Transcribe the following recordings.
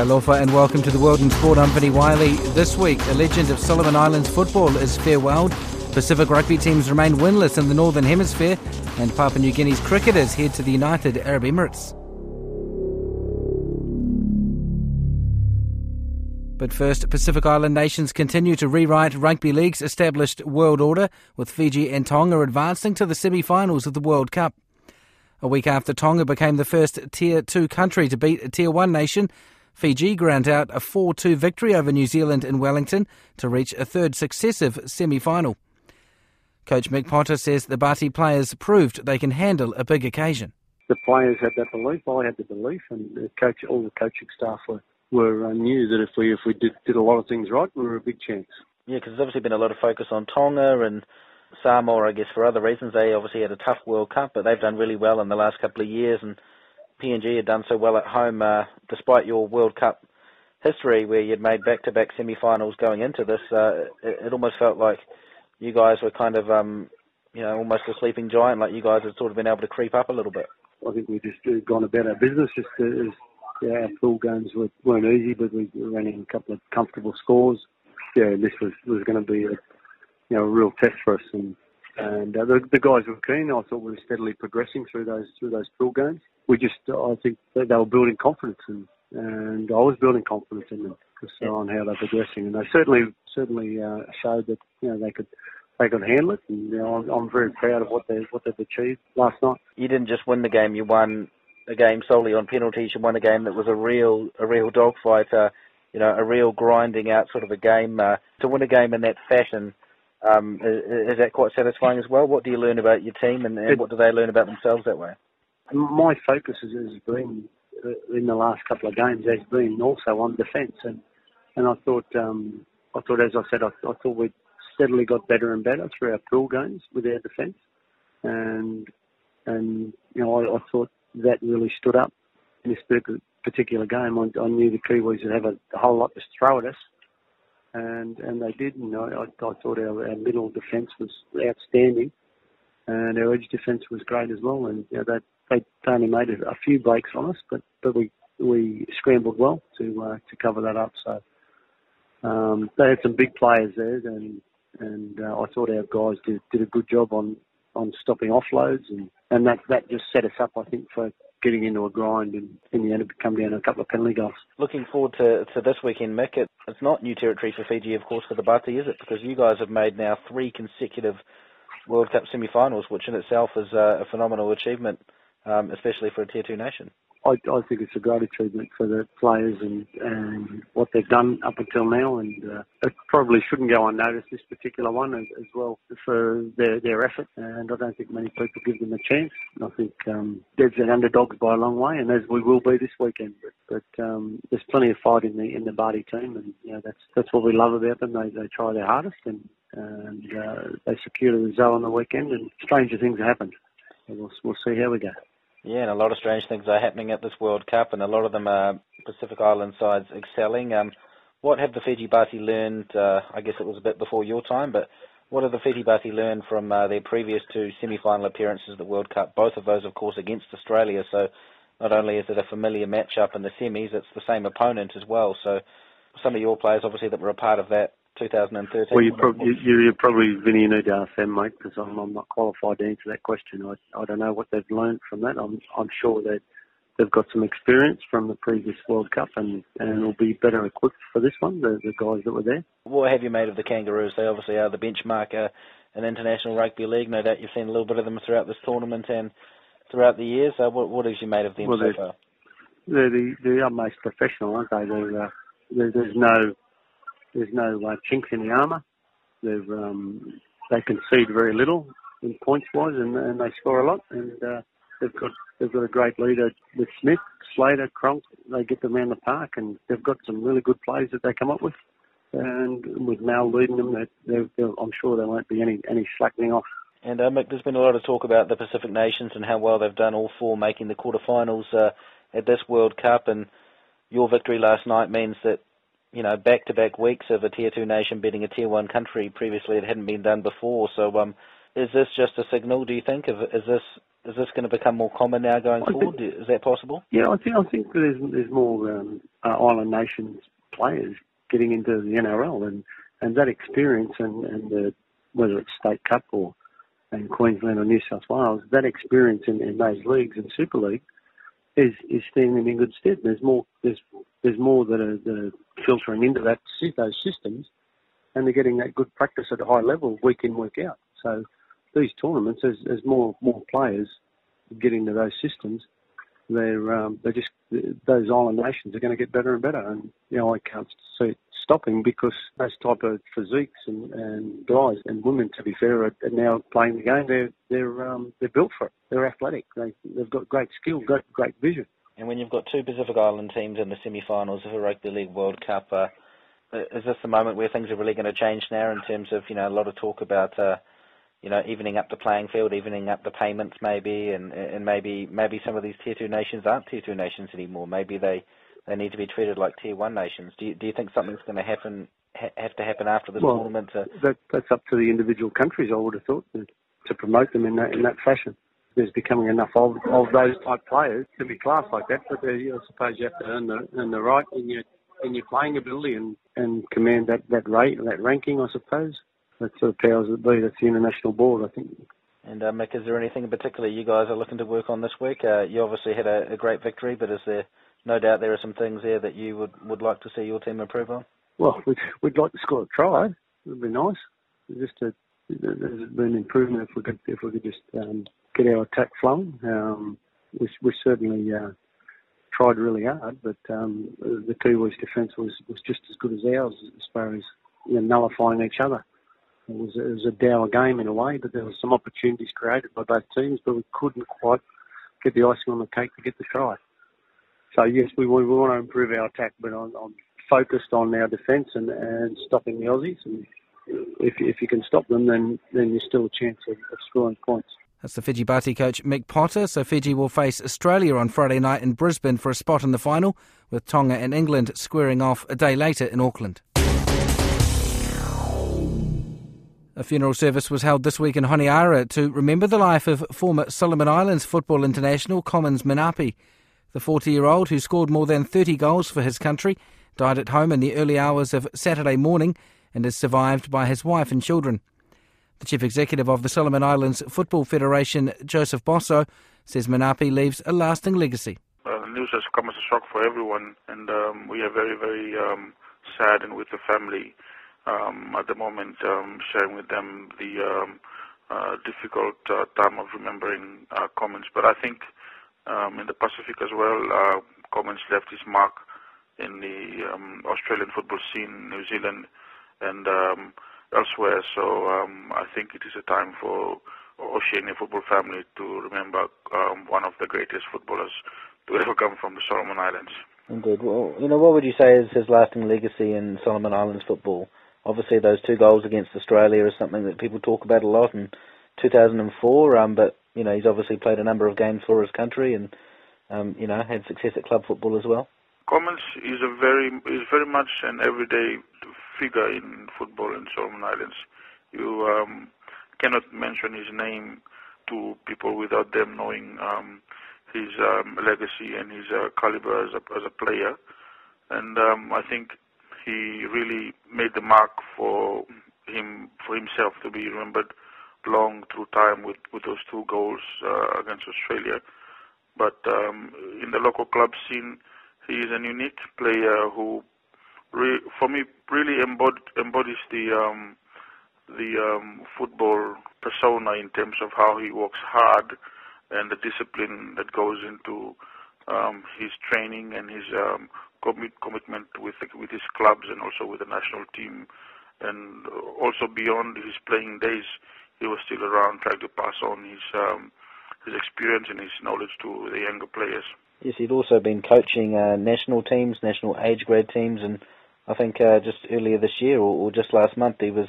Talofa and welcome to the World in Sport. I'm Vinnie Wylie. This week, a legend of Solomon Islands football is farewelled. Pacific rugby teams remain winless in the Northern Hemisphere, and Papua New Guinea's cricketers head to the United Arab Emirates. But first, Pacific Island nations continue to rewrite Rugby League's established world order, with Fiji and Tonga advancing to the semi finals of the World Cup. A week after Tonga became the first Tier 2 country to beat a Tier 1 nation, Fiji ground out a 4 2 victory over New Zealand in Wellington to reach a third successive semi final. Coach Mick Potter says the Bati players proved they can handle a big occasion. The players had that belief, I had the belief, and the coach, all the coaching staff were, were uh, knew that if we if we did, did a lot of things right, we were a big chance. Yeah, because there's obviously been a lot of focus on Tonga and Samoa, I guess, for other reasons. They obviously had a tough World Cup, but they've done really well in the last couple of years, and PNG had done so well at home, uh, despite your World Cup history, where you'd made back-to-back semi-finals going into this. Uh, it, it almost felt like you guys were kind of, um, you know, almost a sleeping giant. Like you guys had sort of been able to creep up a little bit. I think we just uh, gone about our business. Just uh, yeah, our pool games were, weren't easy, but we were running a couple of comfortable scores. Yeah, this was was going to be a you know a real test for us, and and uh, the, the guys were keen. I thought we were steadily progressing through those through those pool games. We just, I think they were building confidence, and and I was building confidence in them because yeah. on how they're progressing, and they certainly certainly uh, showed that you know they could they could handle it, and you know I'm, I'm very proud of what they what they've achieved last night. You didn't just win the game; you won a game solely on penalties. You won a game that was a real a real dogfight. Uh, you know, a real grinding out sort of a game. Uh, to win a game in that fashion, um, is, is, that quite satisfying as well? What do you learn about your team, and, and what do they learn about themselves that way? My focus has, been uh, in the last couple of games has been also on defence, and and I thought um, I thought as I said I, I thought we steadily got better and better through our pool games with our defence, and and you know I, I thought that really stood up in this particular game. I, I knew the Kiwis would have a, a whole lot to throw at us, and and they did. You know, I, I thought our, our middle defence was outstanding, and our edge defence was great as well. And you know, they they only made a, a few breaks on us, but but we we scrambled well to uh, to cover that up. So um, they had some big players there, and and uh, I thought our guys did did a good job on on stopping offloads, and and that that just set us up, I think, for getting into a grind and in the end it come down to a couple of penalty goals. Looking forward to, to this weekend, Mick. It, it's not new territory for Fiji, of course, for the Bati, is it? Because you guys have made now three consecutive World Cup semi-finals, which in itself is a, a phenomenal achievement, um, especially for a Tier 2 nation. I, I think it's a great achievement for the players and, and what they've done up until now, and uh, it probably shouldn't go unnoticed this particular one as, as, well for their their effort. And I don't think many people give them a chance. I think um, they're underdogs by a long way, and as we will be this weekend. But, but um, there's plenty of fight in the in the Bati team, and you know that's that's what we love about them. They they try their hardest, and and uh, they secure the result on the weekend, and stranger things happened. So we'll we'll see how we go. Yeah, and a lot of strange things are happening at this World Cup, and a lot of them are Pacific Island sides excelling. Um, what have the Fiji Bati learned? Uh, I guess it was a bit before your time, but what have the Fiji Bati learned from uh, their previous two semi-final appearances at the World Cup? Both of those, of course, against Australia. So not only is it a familiar matchup in the semis, it's the same opponent as well. So some of your players, obviously, that were a part of that 2013. Well, you, prob- you, you probably, Vinnie, you need to ask them, mate, because I'm, I'm not qualified to answer that question. I, I don't know what they've learned from that. I'm, I'm sure that they've got some experience from the previous World Cup and, and will be better equipped for this one, the, the guys that were there. What have you made of the Kangaroos? They obviously are the benchmark uh, in International Rugby League. No doubt you've seen a little bit of them throughout this tournament and throughout the years. Uh, what, what have you made of them well, so far? They're the, the utmost professional, aren't they? They're, uh, there's no there's no uh, chinks in the armour. um, they concede very little in points wise, and, and they score a lot. And uh, they've got they've got a great leader with Smith, Slater, Cronk. They get them around the park, and they've got some really good plays that they come up with. And with Mal leading them, they're, they're, I'm sure there won't be any any slackening off. And uh, Mick, there's been a lot of talk about the Pacific nations and how well they've done, all four making the quarterfinals uh, at this World Cup. And your victory last night means that you know back-to-back weeks of a tier two nation beating a tier one country. Previously, it hadn't been done before. So, um, is this just a signal? Do you think? Of, is this is this going to become more common now going I forward? Think, is that possible? Yeah, I think I think there's there's more um, uh, island nations players getting into the NRL and and that experience and and the, whether it's state cup or in Queensland or New South Wales, that experience in, in those leagues and Super League is is standing them in good stead. There's more there's there's more that are, that are filtering into that those systems, and they're getting that good practice at a high level week in week out. So these tournaments, as, as more more players get into those systems, they're um, they just those island nations are going to get better and better. And you know, I can't see it stopping because those type of physiques and, and guys and women, to be fair, are, now playing the game. They're they're um, they're built for it. They're athletic. They they've got great skill, great great vision. And when you've got two Pacific Island teams in the semi-finals of a Rugby League World Cup, uh, is this the moment where things are really going to change now in terms of you know a lot of talk about uh, you know, evening up the playing field, evening up the payments maybe, and and maybe maybe some of these tier two nations aren't tier two nations anymore. Maybe they they need to be treated like tier one nations. Do you, do you think something's going to happen ha- have to happen after this well, tournament? To... That, that's up to the individual countries. I would have thought to, to promote them in that in that fashion. There's becoming enough of of those type players to be classed like that, but I suppose you have to earn the earn the right in your in your playing ability and and command that that rate that ranking. I suppose that's the powers that be. That's the international board, I think. And uh, Mick, is there anything in particular you guys are looking to work on this week? Uh, you obviously had a, a, great victory, but is there no doubt there are some things there that you would, would like to see your team improve on? Well, we'd, we'd like to score a try. It would be nice. Just there's been improvement if we could if we could just um, get our attack flowing. Um, we, we certainly uh, tried really hard, but um, the Kiwis' defence was, was just as good as ours as far as you know, nullifying each other. It was, it was a dour game in a way, but there were some opportunities created by both teams, but we couldn't quite get the icing on the cake to get the try. So yes, we, we want to improve our attack, but I'm, I'm focused on our defence and, and stopping the Aussies. And if if you can stop them, then then there's still a chance of, of scoring points. That's the Fiji Bati coach Mick Potter. So Fiji will face Australia on Friday night in Brisbane for a spot in the final, with Tonga and England squaring off a day later in Auckland. A funeral service was held this week in Honiara to remember the life of former Solomon Islands football international Commins Menapi. The 40 year old, who scored more than 30 goals for his country, died at home in the early hours of Saturday morning and is survived by his wife and children. The chief executive of the Solomon Islands Football Federation, Joseph Bosso, says Menapi leaves a lasting legacy. Uh, the news has come as a shock for everyone, and um, we are very, very um, and with the family um, at the moment, um, sharing with them the um, uh, difficult uh, time of remembering Commins. But I think um, in the Pacific as well, uh, left his mark in the um, Australian football scene, New Zealand, and um, elsewhere. So um, I think it is a time for Oceania football family to remember um, one of the greatest footballers to ever come from the Solomon Islands. Indeed. Well, you know, what would you say is his lasting legacy in Solomon Islands football? obviously those two goals against Australia is something that people talk about a lot in 2004. Um, but you know he's obviously played a number of games for his country and um, you know had success at club football as well. Commins is a very is very much an everyday figure in football in Solomon Islands. You um, cannot mention his name to people without them knowing um, his um, legacy and his uh, caliber as a, as a player. And um, I think he really made the mark for him for himself to be remembered long through time with, with those two goals uh, against Australia. But um, in the local club scene, he is a unique player who, re- for me, really embod- embodies the um, the um, football persona in terms of how he works hard and the discipline that goes into um, his training and his um, commit, commitment with with his clubs and also with the national team. and also beyond his playing days, he was still around trying to pass on his um, his experience and his knowledge to the younger players. Yes, he'd also been coaching uh, national teams, national age grade teams, and I think uh, just earlier this year or, or just last month he was,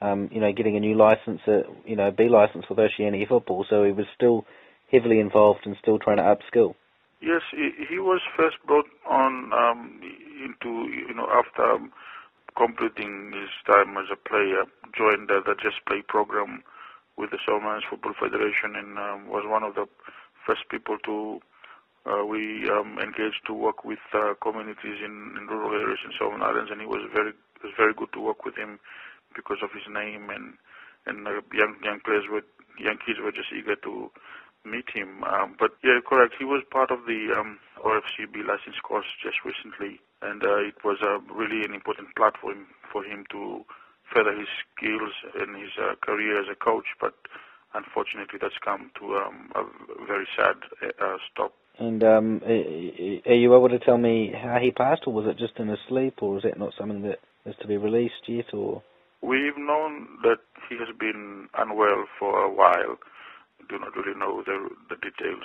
um, you know, getting a new license, at, you know, B license with Oceania Football. So he was still heavily involved and still trying to upskill. Yes, he, he was first brought on um, into, you know, after um, completing his time as a player, joined the, the Just Play program with the Solomons Football Federation and um, was one of the first people to uh, we um, engaged to work with uh, communities in, in rural areas in Solomon Islands, and he was very it was very good to work with him because of his name and and uh, young young players were young kids were just eager to meet him. Um, but yeah, correct. He was part of the um, OFCB license course just recently, and uh, it was uh, really an important platform for him to further his skills and his uh, career as a coach. But unfortunately, that's come to um, a very sad uh, stop. And um, are you able to tell me how he passed, or was it just in his sleep, or is that not something that is to be released yet, or? We've known that he has been unwell for a while. Do not really know the the details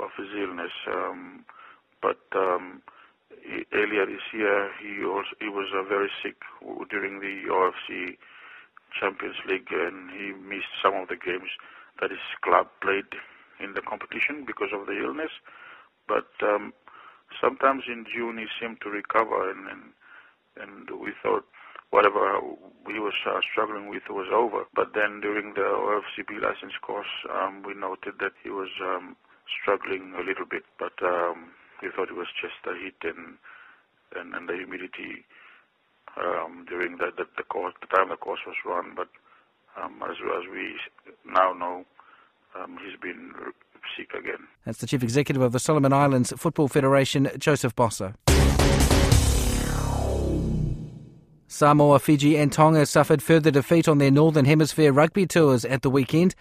of his illness, um, but um, he, earlier this year he also he was uh, very sick during the OFC Champions League, and he missed some of the games that his club played in the competition because of the illness. But um, sometimes in June he seemed to recover, and and, and we thought whatever he was uh, struggling with was over. But then during the OFCB license course, um, we noted that he was um, struggling a little bit, but um, we thought it was just the heat and and, and the humidity um, during the, the, the course, the time the course was run. But um, as as we now know, um, he's been sick again. That's the Chief Executive of the Solomon Islands Football Federation, Joseph Bosso. Samoa, Fiji, and Tonga suffered further defeat on their Northern Hemisphere rugby tours at the weekend.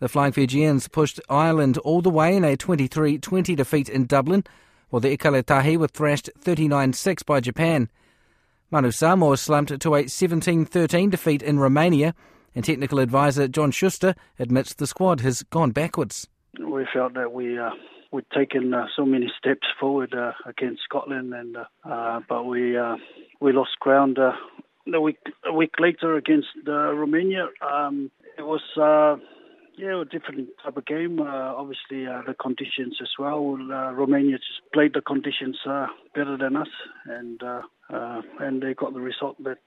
The Flying Fijians pushed Ireland all the way in a 23 20 defeat in Dublin, while the Ikale Tahi were thrashed 39 6 by Japan. Manu Samoa slumped to a 17 13 defeat in Romania and technical advisor John Schuster admits the squad has gone backwards. We felt that we uh, we'd taken uh, so many steps forward uh, against Scotland, and uh, uh, but we uh, we lost ground a week a week later against Romania. Um, it was. Yeah, a different type of game. Uh, obviously, uh, the conditions as well. Uh, Romania just played the conditions better than us, and and they got the result that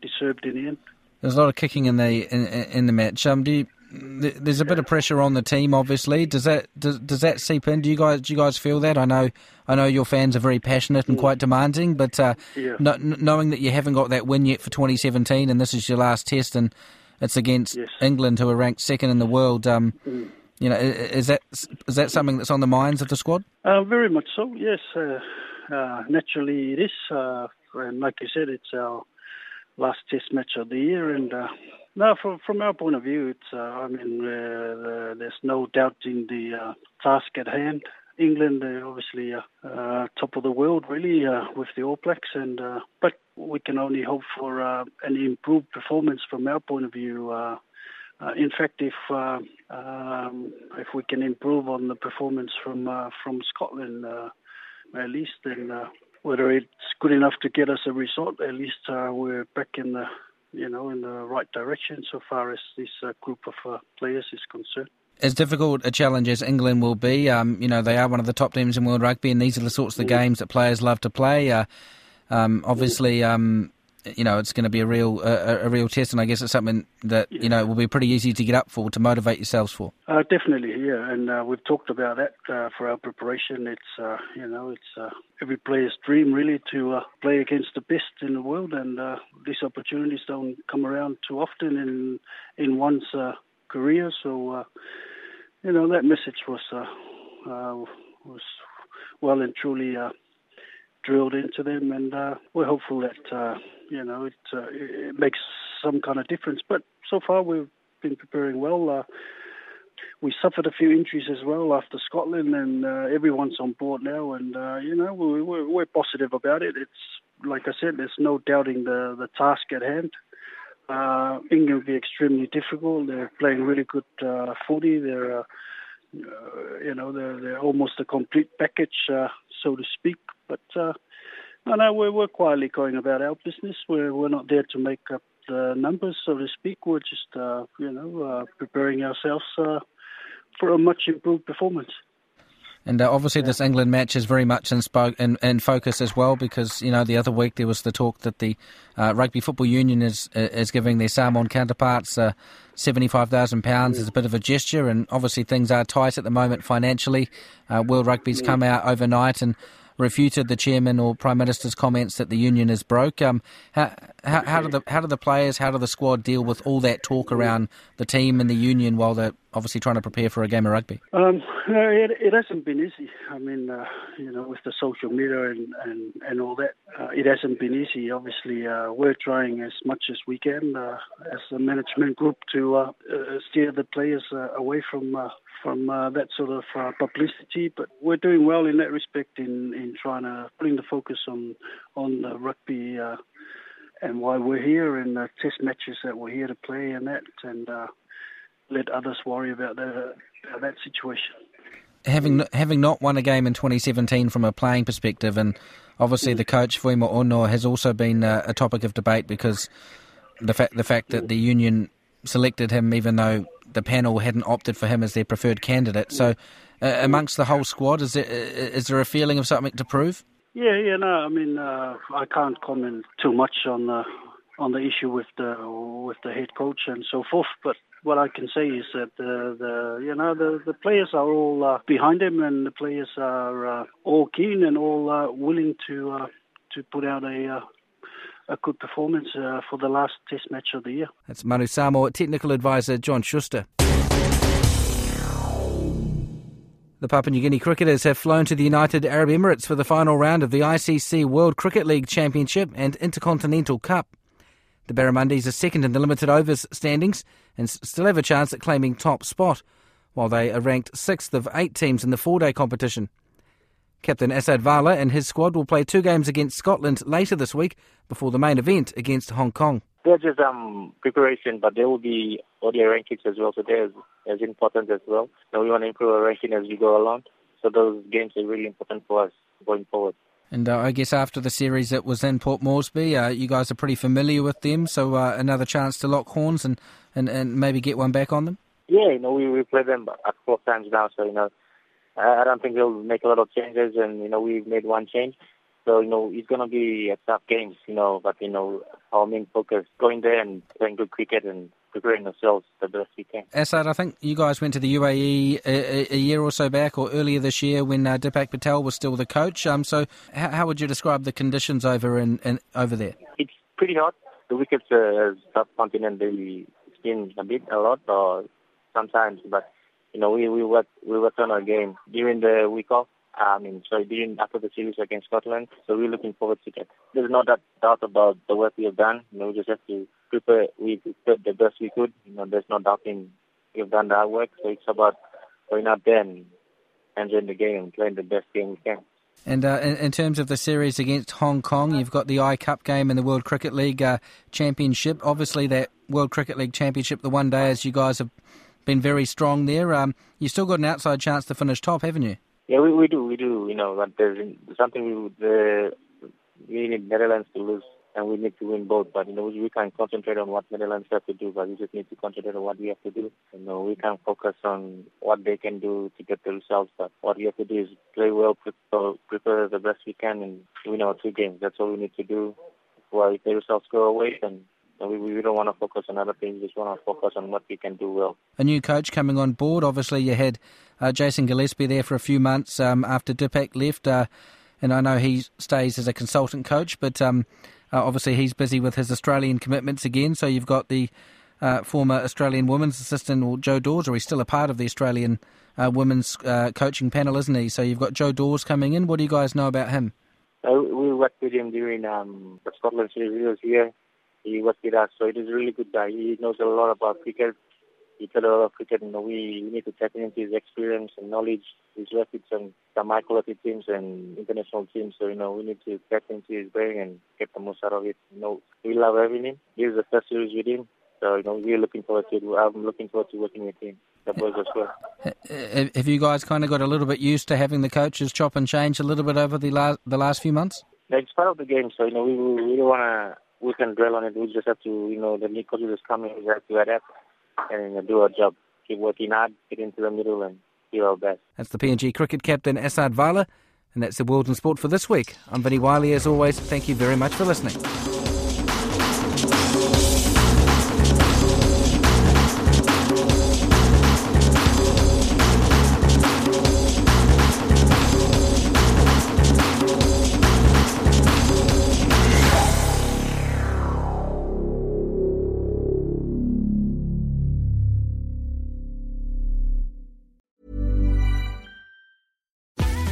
deserved in the end. There's a lot of kicking in the in, in the match. Um, do you, there's a bit of pressure on the team, obviously. Does that does, does that seep in? Do you guys do you guys feel that? I know I know your fans are very passionate and quite demanding, but uh, yeah. no, knowing that you haven't got that win yet for 2017, and this is your last test, and it's against yes. England, who are ranked second in the world. Um, mm. You know, is that is that something that's on the minds of the squad? Uh, very much so. Yes, uh, uh naturally it is, uh, and like you said, it's our last Test match of the year. And uh, no, from from our point of view, it's uh, I mean uh, there's no doubt in the uh, task at hand. England are obviously uh, uh, top of the world, really, uh, with the All Blacks, and but we can only hope for an improved performance from our point of view. in fact, if um, if we can improve on the performance from from Scotland, at least then whether it's good enough to get us a result, at least uh, we're back in the you know in the right direction so far as this uh, group of uh, players is concerned. As difficult a challenge as England will be, um, you know they are one of the top teams in world rugby, and these are the sorts of games that players love to play. Uh, um, obviously, um, you know it's going to be a real a, a, real test, and I guess it's something that you know will be pretty easy to get up for to motivate yourselves for. Uh, definitely, yeah, and uh, we've talked about that uh, for our preparation. It's uh, you know it's uh, every player's dream really to uh, play against the best in the world, and these opportunities don't come around too often in in one's career. So you know that message was was well and truly drilled into them, and uh, we're hopeful that uh, you know it, uh, it makes some kind of difference. But so far, we've been preparing well. Uh, we suffered a few injuries as well after Scotland, and uh, everyone's on board now. And uh, you know, we, we're, we're positive about it. It's like I said, there's no doubting the the task at hand. Uh, England will be extremely difficult. They're playing really good uh, footy. They're, uh, uh, you know, they're, they're almost a complete package, uh, so to speak. But uh, no, we're, we're quietly going about our business. We're we're not there to make up the numbers, so to speak. We're just, uh, you know, preparing ourselves for a much improved performance. And uh, obviously, this England match is very much in, spo- in, in, focus as well because you know the other week there was the talk that the uh, Rugby Football Union is is giving their Samoan counterparts uh, seventy five thousand pounds as a bit of a gesture, and obviously things are tight at the moment financially. Uh, World Rugby's come out overnight and refuted the chairman or prime minister's comments that the union is broke. Um, how, how, how do the how do the players, how do the squad deal with all that talk around the team and the union while they're obviously trying to prepare for a game of rugby? Um, it, it, hasn't been easy. I mean, uh, you know, with the social media and and, and all that, uh, it hasn't been easy. Obviously, uh, we're trying as much as we can uh, as a management group to uh, uh, steer the players away from from uh, that sort of uh, publicity. But we're doing well in that respect in, in trying to putting the focus on on the rugby and why we're here and the test matches that we're here to play and that and let others worry about that that situation. Having having not won a game in 2017 from a playing perspective, and obviously the coach Fuimaono has also been uh, a topic of debate because the fact the fact that the union selected him even though the panel hadn't opted for him as their preferred candidate. So, uh, amongst the whole squad, is there is there a feeling of something to prove? Yeah, yeah, no, I mean, uh, I can't comment too much on the on the issue with the with the head coach and so forth. But what I can say is that the, the you know the, the players are all uh, behind him, and the players are uh, all keen and all uh, willing to uh, to put out a uh, a good performance uh, for the last Test match of the year. That's Manu Samoa technical advisor John Schuster. The Papua New Guinea cricketers have flown to the United Arab Emirates for the final round of the ICC World Cricket League Championship and Intercontinental Cup. The Barramundis are second in the limited overs standings and still have a chance at claiming top spot, while they are ranked sixth of eight teams in the four day competition. Captain Assad Vala and his squad will play two games against Scotland later this week before the main event against Hong Kong. They're just um, preparation, but there will be ODI rankings as well, so they're as, as important as well. So we want to improve our ranking as we go along. So those games are really important for us going forward. And uh, I guess after the series that was in Port Moresby, uh, you guys are pretty familiar with them, so uh, another chance to lock horns and, and, and maybe get one back on them? Yeah, you know, we, we played them a couple of times now, so, you know, I don't think they'll make a lot of changes, and you know we've made one change. So you know it's gonna be a tough game, you know. But you know our main focus going there and playing good cricket and preparing ourselves the best we can. Assad, I think you guys went to the UAE a, a year or so back, or earlier this year, when uh, Dipak Patel was still the coach. Um, so how, how would you describe the conditions over in, in over there? It's pretty hot. The wickets uh, subcontinent they spin a bit, a lot, or sometimes, but you know, we we worked we worked on our game during the week off. I mean, sorry, during after the series against Scotland. So we're looking forward to that. There's no doubt about the work we have done. You know, we just have to prepare. We prepared the best we could. You know, there's no doubting we've done the hard work. So it's about going out there and enjoying the game and playing the best game we can. And uh, in, in, terms of the series against Hong Kong, you've got the I Cup game and the World Cricket League uh, Championship. Obviously, that World Cricket League Championship, the one day as you guys have been very strong there. Um, you still got an outside chance to finish top, haven't you? Yeah, we, we do, we do. You know, but there's something we would, uh, we need Netherlands to lose, and we need to win both. But you know, we, can't concentrate on what Netherlands have to do, but we just need to concentrate on what we have to do. You know, we can't focus on what they can do to get the results, but what we have to do is play well, prepare, prepare the best we can, and win our two games. That's all we need to do. Well, if the results go away, then we, we don't want to focus on other things. We just want to focus on what we can do well. A new coach coming on board. Obviously, you had uh, Jason Gillespie there for a few months um, after Dipak left. Uh, and I know he stays as a consultant coach, but um, uh, obviously he's busy with his Australian commitments again. So you've got the uh, former Australian women's assistant, Joe Dawes, or he's still a part of the Australian uh, women's uh, coaching panel, isn't he? So you've got Joe Dawes coming in. What do you guys know about him? we worked with him during um, the Scotland series. He was here he worked with us. So it is a really good guy. He knows a lot about cricket. He played a lot of cricket. and we, we need to tap into his experience and knowledge. He's worked with some some high quality teams and international teams. So, you know, we need to get into his brain and get the most out of it. You know, we love having him. This is the first series with him. So, you know, we're looking forward to it. I'm looking forward to working with him. The boys as well. Have you guys kind of got a little bit used to having the coaches chop and change a little bit over the last the last few months? Yeah, it's part of the game. So, you know, we, we don't want to, we can dwell on it. We just have to, you know, the new coaches is coming. We have to adapt and do our job. Keep working hard, get into the middle and our best. That's the PNG cricket captain Assad Vala, and that's the World in Sport for this week. I'm Vinnie Wylie, as always. Thank you very much for listening.